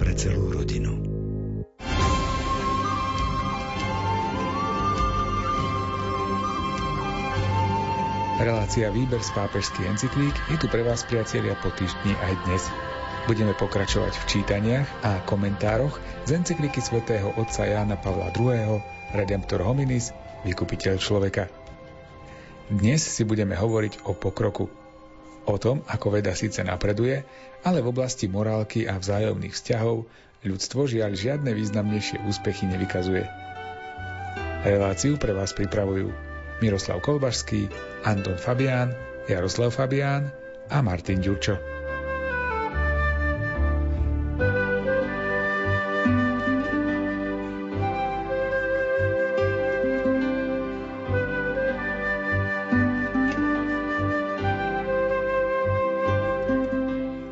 pre celú rodinu. Relácia Výber z pápežských encyklík je tu pre vás, priatelia, po týždni aj dnes. Budeme pokračovať v čítaniach a komentároch z encykliky svätého otca Jána Pavla II. Redemptor hominis, vykupiteľ človeka. Dnes si budeme hovoriť o pokroku. O tom, ako veda síce napreduje, ale v oblasti morálky a vzájomných vzťahov ľudstvo žiaľ žiadne významnejšie úspechy nevykazuje. Reláciu pre vás pripravujú Miroslav Kolbašský, Anton Fabián, Jaroslav Fabián a Martin Ďurčo.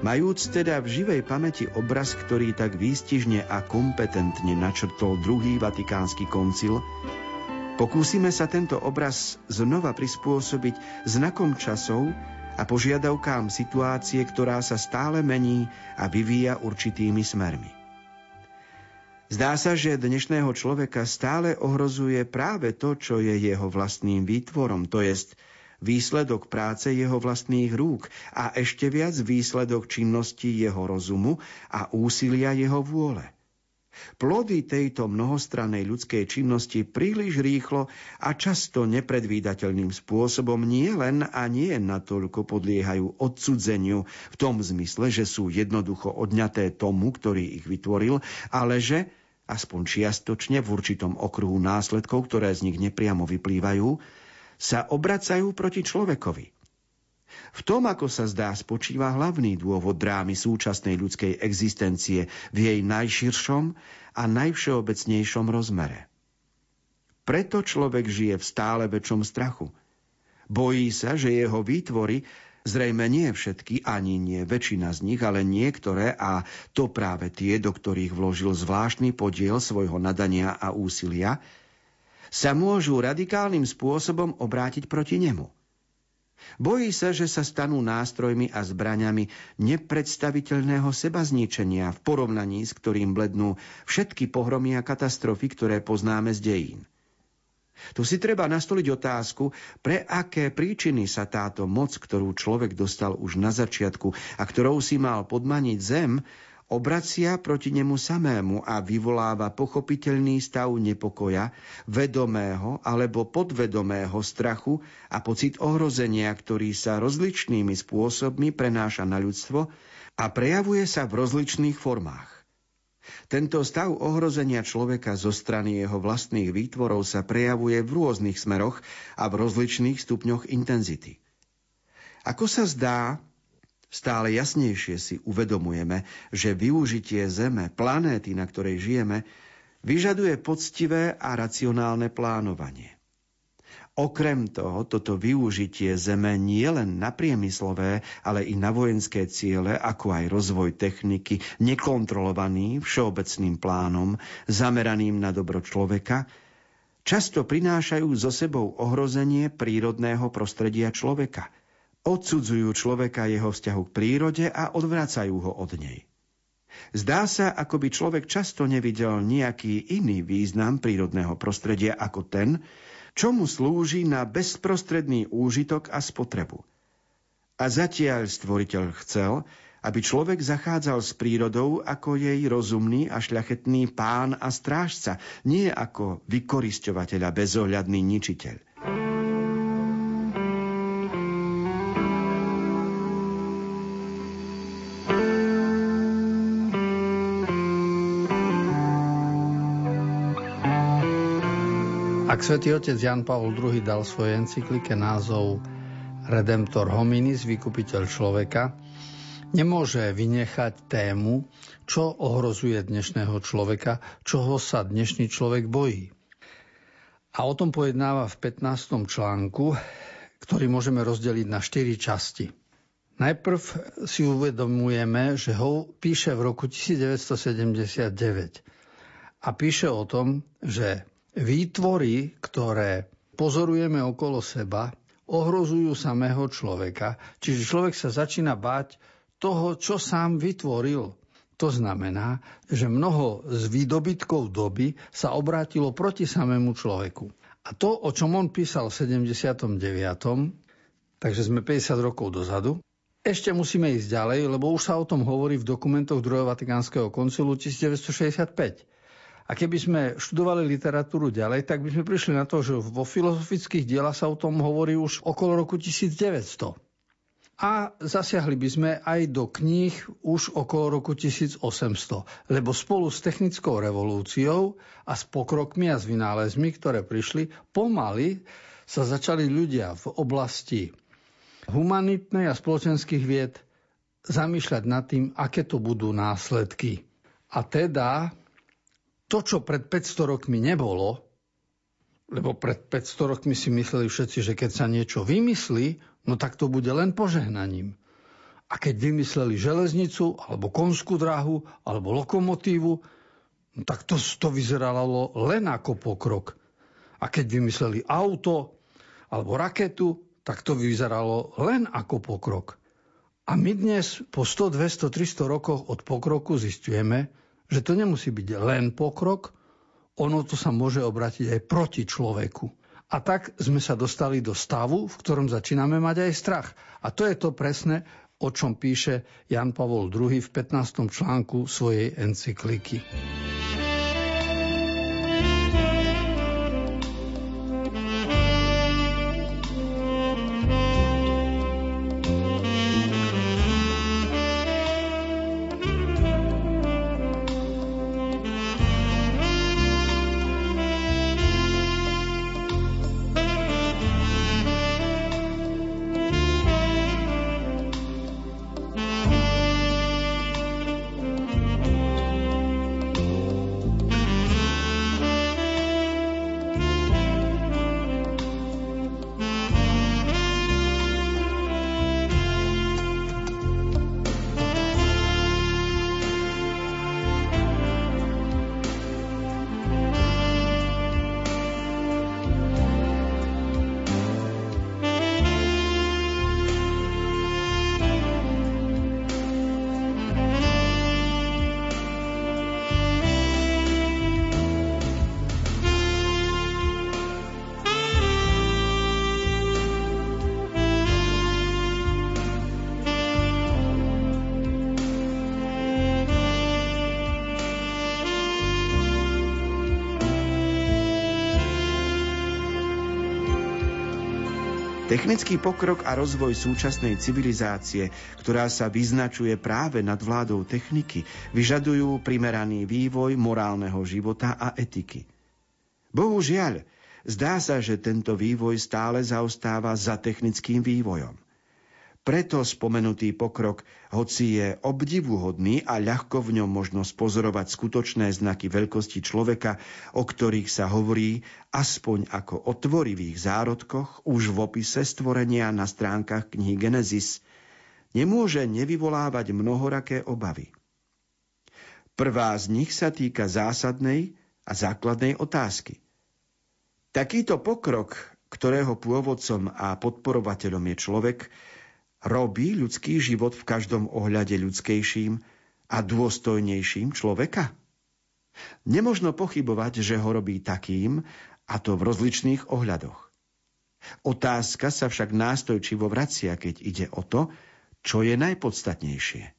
Majúc teda v živej pamäti obraz, ktorý tak výstižne a kompetentne načrtol druhý vatikánsky koncil, pokúsime sa tento obraz znova prispôsobiť znakom časov a požiadavkám situácie, ktorá sa stále mení a vyvíja určitými smermi. Zdá sa, že dnešného človeka stále ohrozuje práve to, čo je jeho vlastným výtvorom, to jest výsledok práce jeho vlastných rúk a ešte viac výsledok činnosti jeho rozumu a úsilia jeho vôle. Plody tejto mnohostrannej ľudskej činnosti príliš rýchlo a často nepredvídateľným spôsobom nie len a nie natoľko podliehajú odsudzeniu v tom zmysle, že sú jednoducho odňaté tomu, ktorý ich vytvoril, ale že, aspoň čiastočne v určitom okruhu následkov, ktoré z nich nepriamo vyplývajú, sa obracajú proti človekovi. V tom, ako sa zdá, spočíva hlavný dôvod drámy súčasnej ľudskej existencie v jej najširšom a najvšeobecnejšom rozmere. Preto človek žije v stále väčšom strachu. Bojí sa, že jeho výtvory, zrejme nie všetky, ani nie väčšina z nich, ale niektoré, a to práve tie, do ktorých vložil zvláštny podiel svojho nadania a úsilia, sa môžu radikálnym spôsobom obrátiť proti nemu. Bojí sa, že sa stanú nástrojmi a zbraňami nepredstaviteľného seba zničenia v porovnaní, s ktorým blednú všetky pohromy a katastrofy, ktoré poznáme z dejín. Tu si treba nastoliť otázku, pre aké príčiny sa táto moc, ktorú človek dostal už na začiatku a ktorou si mal podmaniť zem, obracia proti nemu samému a vyvoláva pochopiteľný stav nepokoja, vedomého alebo podvedomého strachu a pocit ohrozenia, ktorý sa rozličnými spôsobmi prenáša na ľudstvo a prejavuje sa v rozličných formách. Tento stav ohrozenia človeka zo strany jeho vlastných výtvorov sa prejavuje v rôznych smeroch a v rozličných stupňoch intenzity. Ako sa zdá, Stále jasnejšie si uvedomujeme, že využitie Zeme, planéty, na ktorej žijeme, vyžaduje poctivé a racionálne plánovanie. Okrem toho, toto využitie Zeme nie len na priemyslové, ale i na vojenské ciele, ako aj rozvoj techniky, nekontrolovaný všeobecným plánom, zameraným na dobro človeka, často prinášajú so sebou ohrozenie prírodného prostredia človeka – odsudzujú človeka jeho vzťahu k prírode a odvracajú ho od nej. Zdá sa, ako by človek často nevidel nejaký iný význam prírodného prostredia ako ten, čo mu slúži na bezprostredný úžitok a spotrebu. A zatiaľ stvoriteľ chcel, aby človek zachádzal s prírodou ako jej rozumný a šľachetný pán a strážca, nie ako vykorisťovateľ a bezohľadný ničiteľ. Ak svätý otec Jan Pavel II dal svojej encyklike názov Redemptor hominis, vykupiteľ človeka, nemôže vynechať tému, čo ohrozuje dnešného človeka, čoho sa dnešný človek bojí. A o tom pojednáva v 15. článku, ktorý môžeme rozdeliť na štyri časti. Najprv si uvedomujeme, že ho píše v roku 1979 a píše o tom, že Výtvory, ktoré pozorujeme okolo seba, ohrozujú samého človeka, čiže človek sa začína báť toho, čo sám vytvoril. To znamená, že mnoho z výdobytkov doby sa obrátilo proti samému človeku. A to, o čom on písal v 79., takže sme 50 rokov dozadu, ešte musíme ísť ďalej, lebo už sa o tom hovorí v dokumentoch 2. Vatikánskeho koncilu 1965. A keby sme študovali literatúru ďalej, tak by sme prišli na to, že vo filozofických dielach sa o tom hovorí už okolo roku 1900 a zasiahli by sme aj do kníh už okolo roku 1800, lebo spolu s technickou revolúciou a s pokrokmi a s vynálezmi, ktoré prišli, pomaly sa začali ľudia v oblasti humanitnej a spoločenských vied zamýšľať nad tým, aké to budú následky. A teda to, čo pred 500 rokmi nebolo, lebo pred 500 rokmi si mysleli všetci, že keď sa niečo vymyslí, no tak to bude len požehnaním. A keď vymysleli železnicu, alebo konskú dráhu, alebo lokomotívu, no tak to, to vyzeralo len ako pokrok. A keď vymysleli auto, alebo raketu, tak to vyzeralo len ako pokrok. A my dnes po 100, 200, 300 rokoch od pokroku zistujeme, že to nemusí byť len pokrok, ono to sa môže obrátiť aj proti človeku. A tak sme sa dostali do stavu, v ktorom začíname mať aj strach. A to je to presne, o čom píše Jan Pavol II v 15. článku svojej encykliky. Technický pokrok a rozvoj súčasnej civilizácie, ktorá sa vyznačuje práve nad vládou techniky, vyžadujú primeraný vývoj morálneho života a etiky. Bohužiaľ, zdá sa, že tento vývoj stále zaostáva za technickým vývojom. Preto spomenutý pokrok, hoci je obdivuhodný a ľahko v ňom možno spozorovať skutočné znaky veľkosti človeka, o ktorých sa hovorí aspoň ako o tvorivých zárodkoch už v opise stvorenia na stránkach knihy Genesis, nemôže nevyvolávať mnohoraké obavy. Prvá z nich sa týka zásadnej a základnej otázky. Takýto pokrok, ktorého pôvodcom a podporovateľom je človek, robí ľudský život v každom ohľade ľudskejším a dôstojnejším človeka? Nemožno pochybovať, že ho robí takým, a to v rozličných ohľadoch. Otázka sa však nástojčivo vracia, keď ide o to, čo je najpodstatnejšie.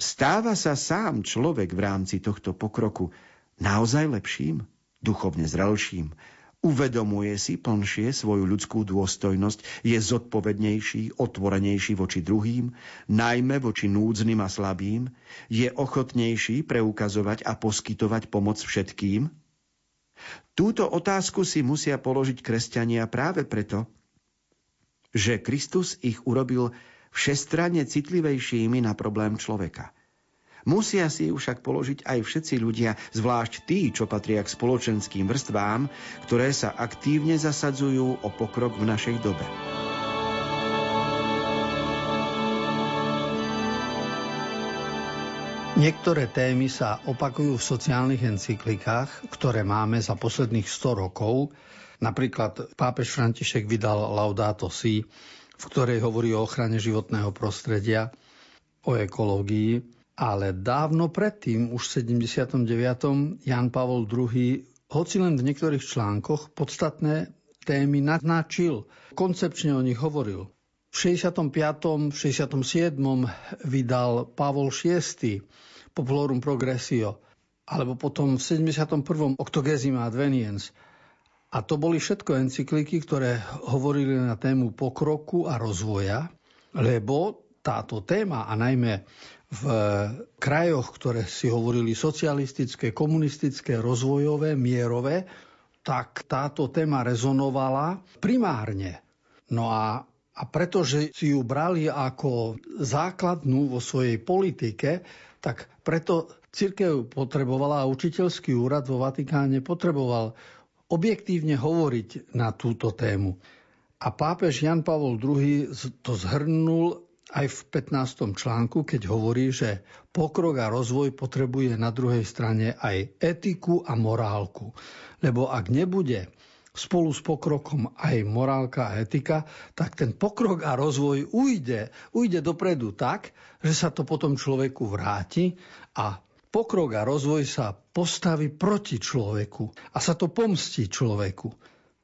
Stáva sa sám človek v rámci tohto pokroku naozaj lepším, duchovne zrelším, Uvedomuje si plnšie svoju ľudskú dôstojnosť, je zodpovednejší, otvorenejší voči druhým, najmä voči núdznym a slabým, je ochotnejší preukazovať a poskytovať pomoc všetkým? Túto otázku si musia položiť kresťania práve preto, že Kristus ich urobil všestranne citlivejšími na problém človeka – Musia si ju však položiť aj všetci ľudia, zvlášť tí, čo patria k spoločenským vrstvám, ktoré sa aktívne zasadzujú o pokrok v našej dobe. Niektoré témy sa opakujú v sociálnych encyklikách, ktoré máme za posledných 100 rokov. Napríklad pápež František vydal Laudato Si, v ktorej hovorí o ochrane životného prostredia, o ekológii Ale dávno predtým, už v 79. Jan Pavol II, hoci len v niektorých článkoch, podstatné témy naznačil. Koncepčne o nich hovoril. V 65. v 67. vydal Pavol VI Populorum Progressio, alebo potom v 71. Octogesima Adveniens. A to boli všetko encykliky, ktoré hovorili na tému pokroku a rozvoja, lebo táto téma, a najmä v krajoch, ktoré si hovorili socialistické, komunistické, rozvojové, mierové, tak táto téma rezonovala primárne. No a a pretože si ju brali ako základnú vo svojej politike, tak preto církev potrebovala a učiteľský úrad vo Vatikáne potreboval objektívne hovoriť na túto tému. A pápež Jan Pavol II to zhrnul aj v 15. článku, keď hovorí, že pokrok a rozvoj potrebuje na druhej strane aj etiku a morálku. Lebo ak nebude spolu s pokrokom aj morálka a etika, tak ten pokrok a rozvoj ujde, ujde dopredu tak, že sa to potom človeku vráti a pokrok a rozvoj sa postaví proti človeku a sa to pomstí človeku.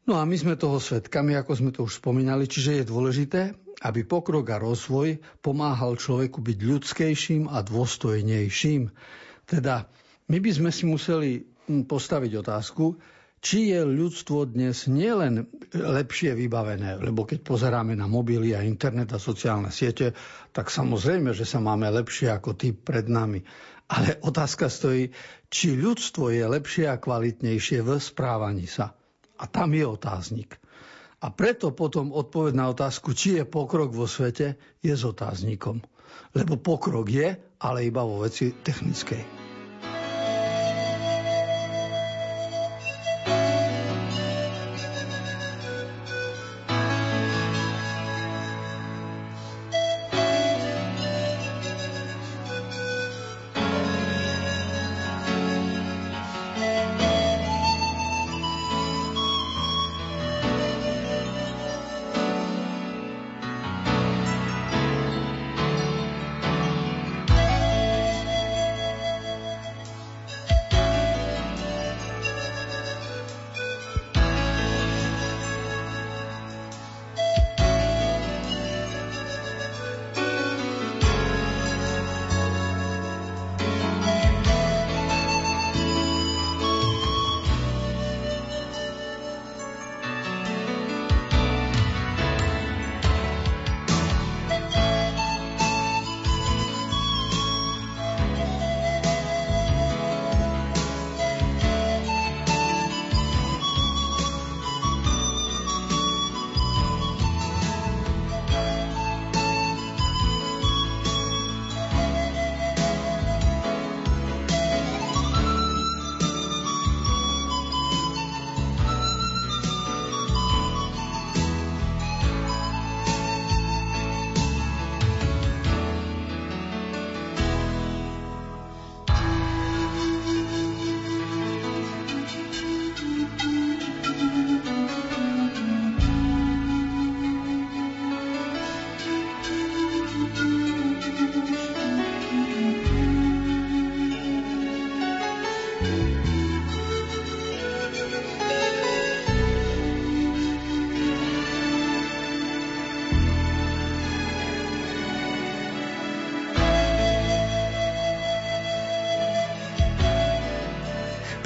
No a my sme toho svetkami, ako sme to už spomínali, čiže je dôležité, aby pokrok a rozvoj pomáhal človeku byť ľudskejším a dôstojnejším. Teda my by sme si museli postaviť otázku, či je ľudstvo dnes nielen lepšie vybavené, lebo keď pozeráme na mobily a internet a sociálne siete, tak samozrejme, že sa máme lepšie ako tí pred nami. Ale otázka stojí, či ľudstvo je lepšie a kvalitnejšie v správaní sa. A tam je otáznik. A preto potom odpoveď na otázku, či je pokrok vo svete, je s otáznikom. Lebo pokrok je, ale iba vo veci technickej.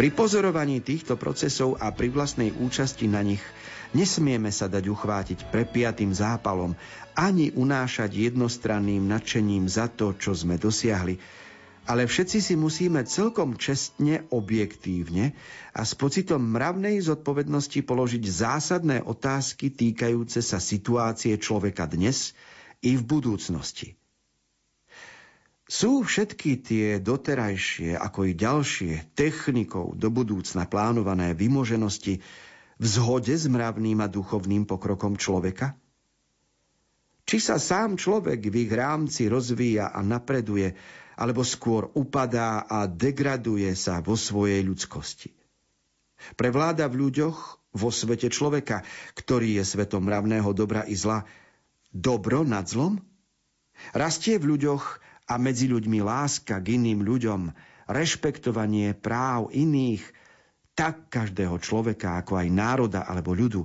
Pri pozorovaní týchto procesov a pri vlastnej účasti na nich nesmieme sa dať uchvátiť prepiatým zápalom, ani unášať jednostranným nadšením za to, čo sme dosiahli, ale všetci si musíme celkom čestne, objektívne a s pocitom mravnej zodpovednosti položiť zásadné otázky týkajúce sa situácie človeka dnes i v budúcnosti. Sú všetky tie doterajšie, ako i ďalšie technikou do budúcna plánované vymoženosti v zhode s mravným a duchovným pokrokom človeka? Či sa sám človek v ich rámci rozvíja a napreduje, alebo skôr upadá a degraduje sa vo svojej ľudskosti? Prevláda v ľuďoch, vo svete človeka, ktorý je svetom mravného dobra i zla, dobro nad zlom? Rastie v ľuďoch a medzi ľuďmi láska k iným ľuďom, rešpektovanie práv iných, tak každého človeka, ako aj národa alebo ľudu,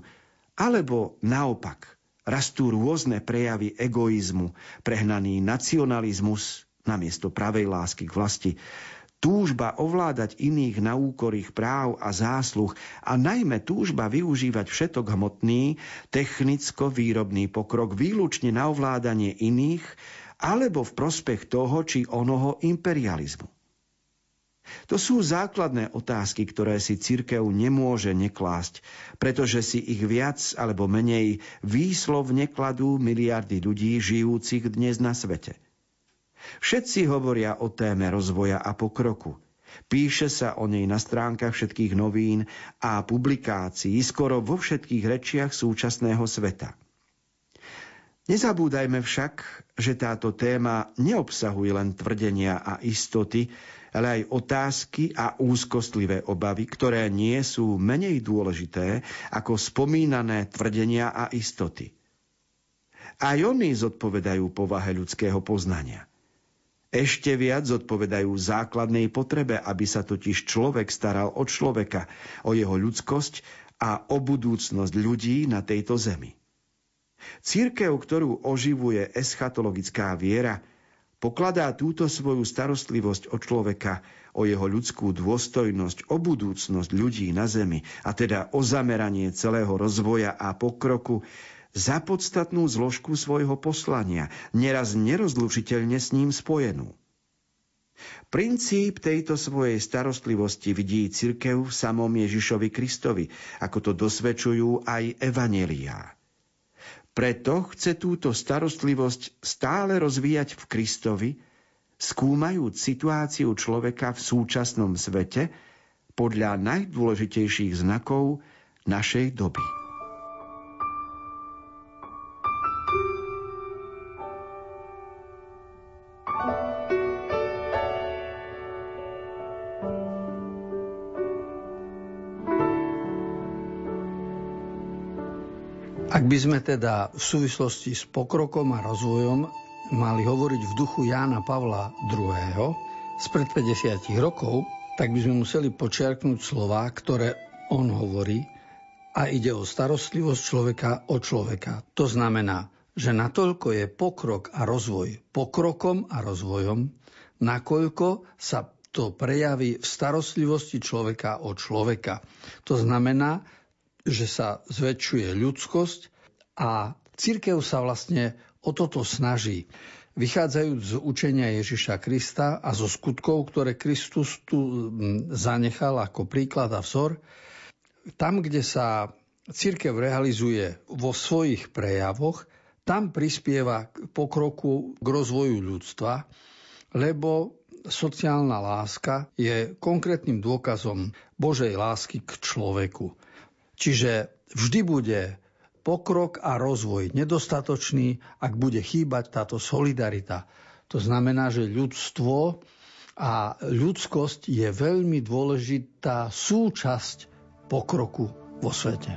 alebo naopak, rastú rôzne prejavy egoizmu, prehnaný nacionalizmus namiesto pravej lásky k vlasti, túžba ovládať iných na úkor ich práv a zásluh a najmä túžba využívať všetok hmotný, technicko-výrobný pokrok výlučne na ovládanie iných alebo v prospech toho či onoho imperializmu. To sú základné otázky, ktoré si cirkev nemôže neklásť, pretože si ich viac alebo menej výslovne kladú miliardy ľudí žijúcich dnes na svete. Všetci hovoria o téme rozvoja a pokroku. Píše sa o nej na stránkach všetkých novín a publikácií skoro vo všetkých rečiach súčasného sveta. Nezabúdajme však, že táto téma neobsahuje len tvrdenia a istoty, ale aj otázky a úzkostlivé obavy, ktoré nie sú menej dôležité ako spomínané tvrdenia a istoty. Aj oni zodpovedajú povahe ľudského poznania – ešte viac zodpovedajú základnej potrebe, aby sa totiž človek staral o človeka, o jeho ľudskosť a o budúcnosť ľudí na tejto zemi. Církev, ktorú oživuje eschatologická viera, pokladá túto svoju starostlivosť o človeka, o jeho ľudskú dôstojnosť, o budúcnosť ľudí na zemi, a teda o zameranie celého rozvoja a pokroku za podstatnú zložku svojho poslania, neraz nerozlučiteľne s ním spojenú. Princíp tejto svojej starostlivosti vidí cirkev v samom Ježišovi Kristovi, ako to dosvedčujú aj evaneliá. Preto chce túto starostlivosť stále rozvíjať v Kristovi, skúmajúc situáciu človeka v súčasnom svete podľa najdôležitejších znakov našej doby. Ak by sme teda v súvislosti s pokrokom a rozvojom mali hovoriť v duchu Jána Pavla II. spred 50 rokov, tak by sme museli počiarknúť slova, ktoré on hovorí a ide o starostlivosť človeka o človeka. To znamená, že natoľko je pokrok a rozvoj pokrokom a rozvojom, nakoľko sa to prejaví v starostlivosti človeka o človeka. To znamená, že sa zväčšuje ľudskosť a církev sa vlastne o toto snaží. Vychádzajúc z učenia Ježiša Krista a zo skutkov, ktoré Kristus tu zanechal ako príklad a vzor, tam, kde sa církev realizuje vo svojich prejavoch, tam prispieva k pokroku, k rozvoju ľudstva, lebo sociálna láska je konkrétnym dôkazom Božej lásky k človeku. Čiže vždy bude pokrok a rozvoj nedostatočný, ak bude chýbať táto solidarita. To znamená, že ľudstvo a ľudskosť je veľmi dôležitá súčasť pokroku vo svete.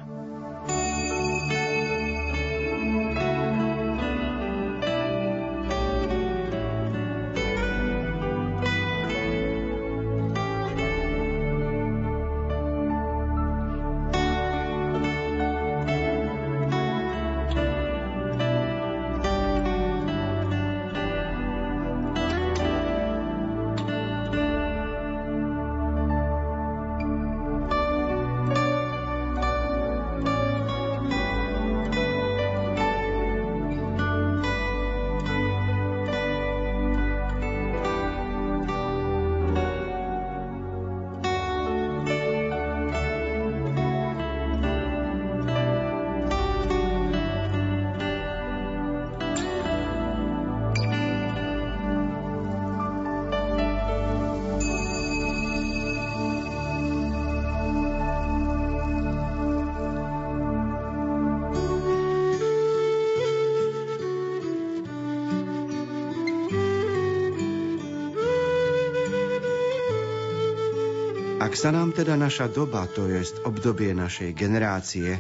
Ak sa nám teda naša doba, to je obdobie našej generácie,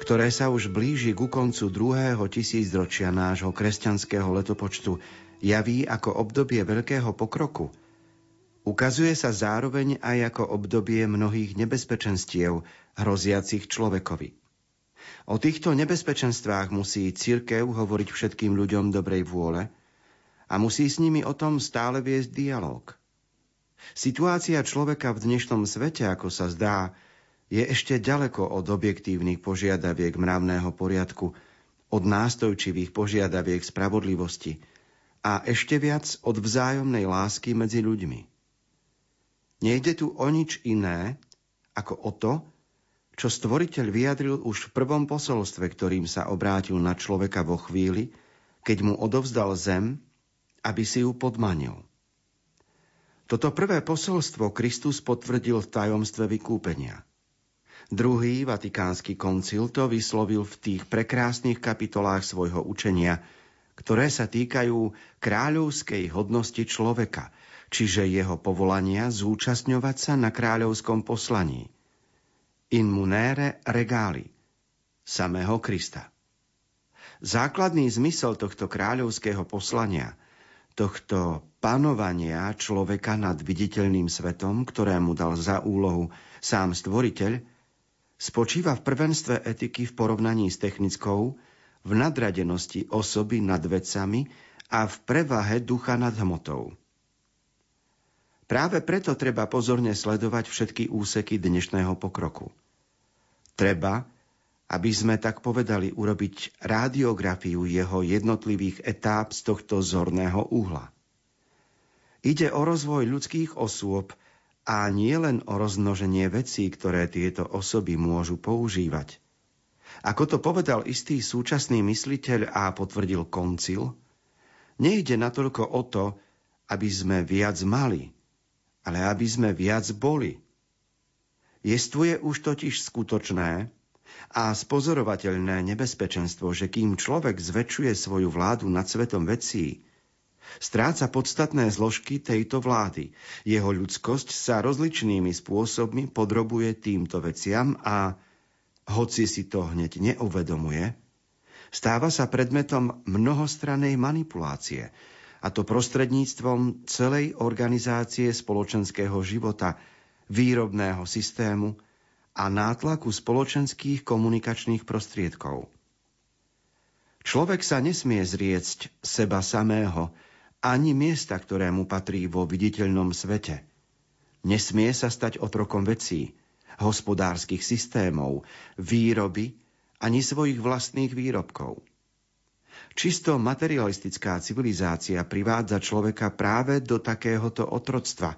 ktoré sa už blíži ku koncu druhého tisícročia nášho kresťanského letopočtu, javí ako obdobie veľkého pokroku, ukazuje sa zároveň aj ako obdobie mnohých nebezpečenstiev hroziacich človekovi. O týchto nebezpečenstvách musí církev hovoriť všetkým ľuďom dobrej vôle a musí s nimi o tom stále viesť dialog. Situácia človeka v dnešnom svete, ako sa zdá, je ešte ďaleko od objektívnych požiadaviek mravného poriadku, od nástojčivých požiadaviek spravodlivosti a ešte viac od vzájomnej lásky medzi ľuďmi. Nejde tu o nič iné, ako o to, čo stvoriteľ vyjadril už v prvom posolstve, ktorým sa obrátil na človeka vo chvíli, keď mu odovzdal zem, aby si ju podmanil. Toto prvé posolstvo Kristus potvrdil v tajomstve vykúpenia – Druhý vatikánsky koncil to vyslovil v tých prekrásnych kapitolách svojho učenia, ktoré sa týkajú kráľovskej hodnosti človeka, čiže jeho povolania zúčastňovať sa na kráľovskom poslaní. In munere regali, samého Krista. Základný zmysel tohto kráľovského poslania, tohto panovania človeka nad viditeľným svetom, ktorému dal za úlohu sám stvoriteľ, spočíva v prvenstve etiky v porovnaní s technickou, v nadradenosti osoby nad vecami a v prevahe ducha nad hmotou. Práve preto treba pozorne sledovať všetky úseky dnešného pokroku. Treba, aby sme tak povedali urobiť radiografiu jeho jednotlivých etáp z tohto zorného uhla. Ide o rozvoj ľudských osôb a nie len o rozmnoženie vecí, ktoré tieto osoby môžu používať. Ako to povedal istý súčasný mysliteľ a potvrdil koncil, nejde natoľko o to, aby sme viac mali, ale aby sme viac boli. Jestvuje už totiž skutočné a spozorovateľné nebezpečenstvo, že kým človek zväčšuje svoju vládu nad svetom vecí, Stráca podstatné zložky tejto vlády. Jeho ľudskosť sa rozličnými spôsobmi podrobuje týmto veciam a, hoci si to hneď neuvedomuje, stáva sa predmetom mnohostranej manipulácie, a to prostredníctvom celej organizácie spoločenského života, výrobného systému a nátlaku spoločenských komunikačných prostriedkov. Človek sa nesmie zriecť seba samého, ani miesta, ktorému patrí vo viditeľnom svete. Nesmie sa stať otrokom vecí, hospodárskych systémov, výroby ani svojich vlastných výrobkov. Čisto materialistická civilizácia privádza človeka práve do takéhoto otroctva,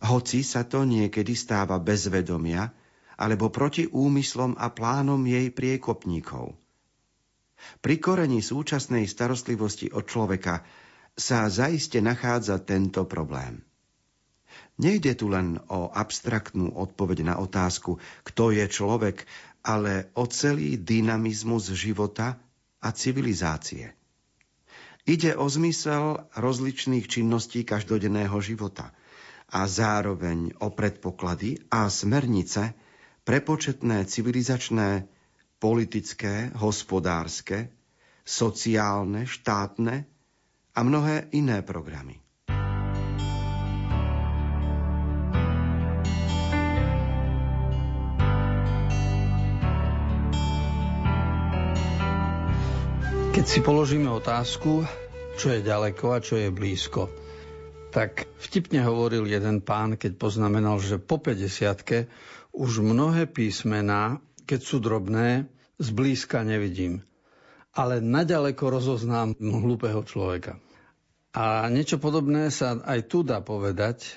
hoci sa to niekedy stáva bez vedomia alebo proti úmyslom a plánom jej priekopníkov. Pri korení súčasnej starostlivosti od človeka sa zaiste nachádza tento problém. Nejde tu len o abstraktnú odpoveď na otázku, kto je človek, ale o celý dynamizmus života a civilizácie. Ide o zmysel rozličných činností každodenného života a zároveň o predpoklady a smernice prepočetné civilizačné, politické, hospodárske, sociálne, štátne a mnohé iné programy. Keď si položíme otázku, čo je ďaleko a čo je blízko, tak vtipne hovoril jeden pán, keď poznamenal, že po 50 už mnohé písmená, keď sú drobné, zblízka nevidím ale naďaleko rozoznám hlúpeho človeka. A niečo podobné sa aj tu dá povedať, e,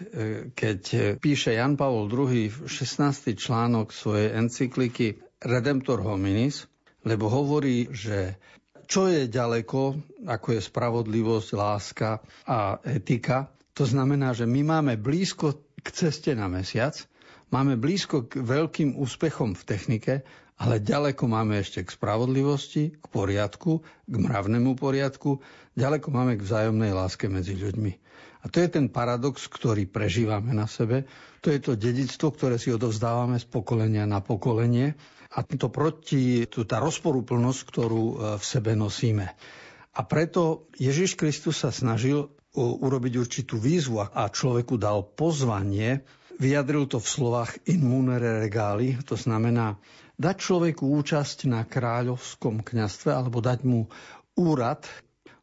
keď píše Jan Pavol II v 16. článok svojej encykliky Redemptor hominis, lebo hovorí, že čo je ďaleko, ako je spravodlivosť, láska a etika, to znamená, že my máme blízko k ceste na mesiac, máme blízko k veľkým úspechom v technike Ale ďaleko máme ešte k spravodlivosti, k poriadku, k mravnému poriadku, ďaleko máme k vzájomnej láske medzi ľuďmi. A to je ten paradox, ktorý prežívame na sebe. To je to dedictvo, ktoré si odovzdávame z pokolenia na pokolenie. A to proti, to tá rozporúplnosť, ktorú e, v sebe nosíme. A preto Ježiš Kristus sa snažil urobiť určitú výzvu a človeku dal pozvanie, vyjadril to v slovách in munere regali, to znamená dať človeku účasť na kráľovskom kňastve alebo dať mu úrad.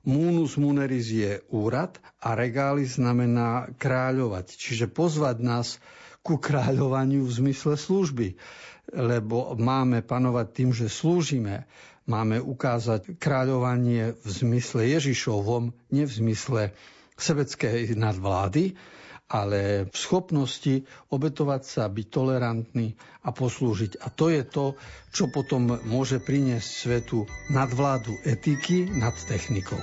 Munus muneris je úrad a regály znamená kráľovať, čiže pozvať nás ku kráľovaniu v zmysle služby, lebo máme panovať tým, že slúžime. Máme ukázať kráľovanie v zmysle Ježišovom, nie v zmysle sebeckej nadvlády, ale v schopnosti obetovať sa, byť tolerantný a poslúžiť. A to je to, čo potom môže priniesť svetu nadvládu etiky nad technikou.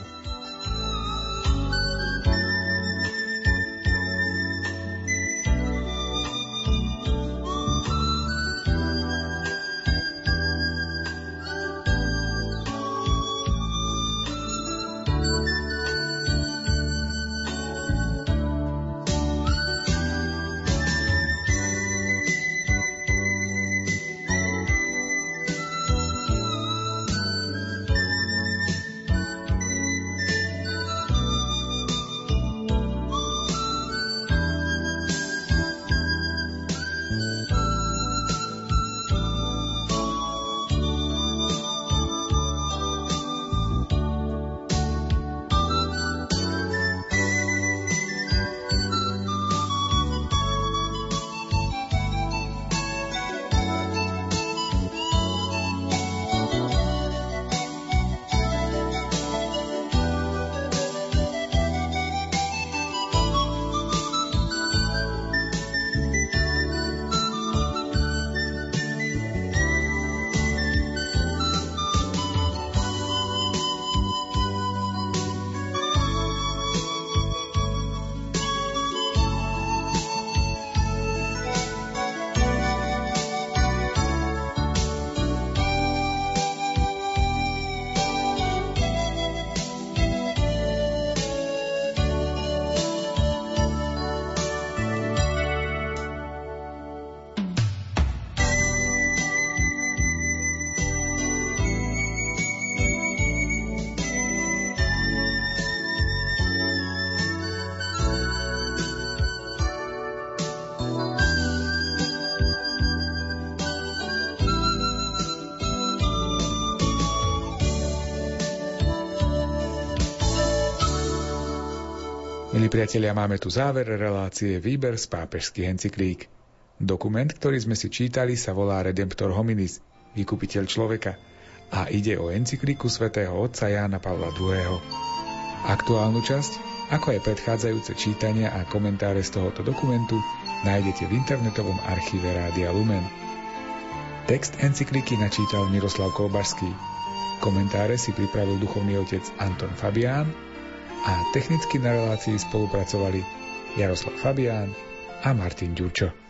Priatelia, máme tu záver relácie Výber z pápežských encyklík. Dokument, ktorý sme si čítali, sa volá Redemptor hominis, vykupiteľ človeka, a ide o encykliku svätého otca Jána Pavla II. Aktuálnu časť, ako aj predchádzajúce čítania a komentáre z tohoto dokumentu, nájdete v internetovom archíve Rádia Lumen. Text encykliky načítal Miroslav Kolbašský. Komentáre si pripravil duchovný otec Anton Fabián a technicky na relácii spolupracovali Jaroslav Fabián a Martin Ďurčo.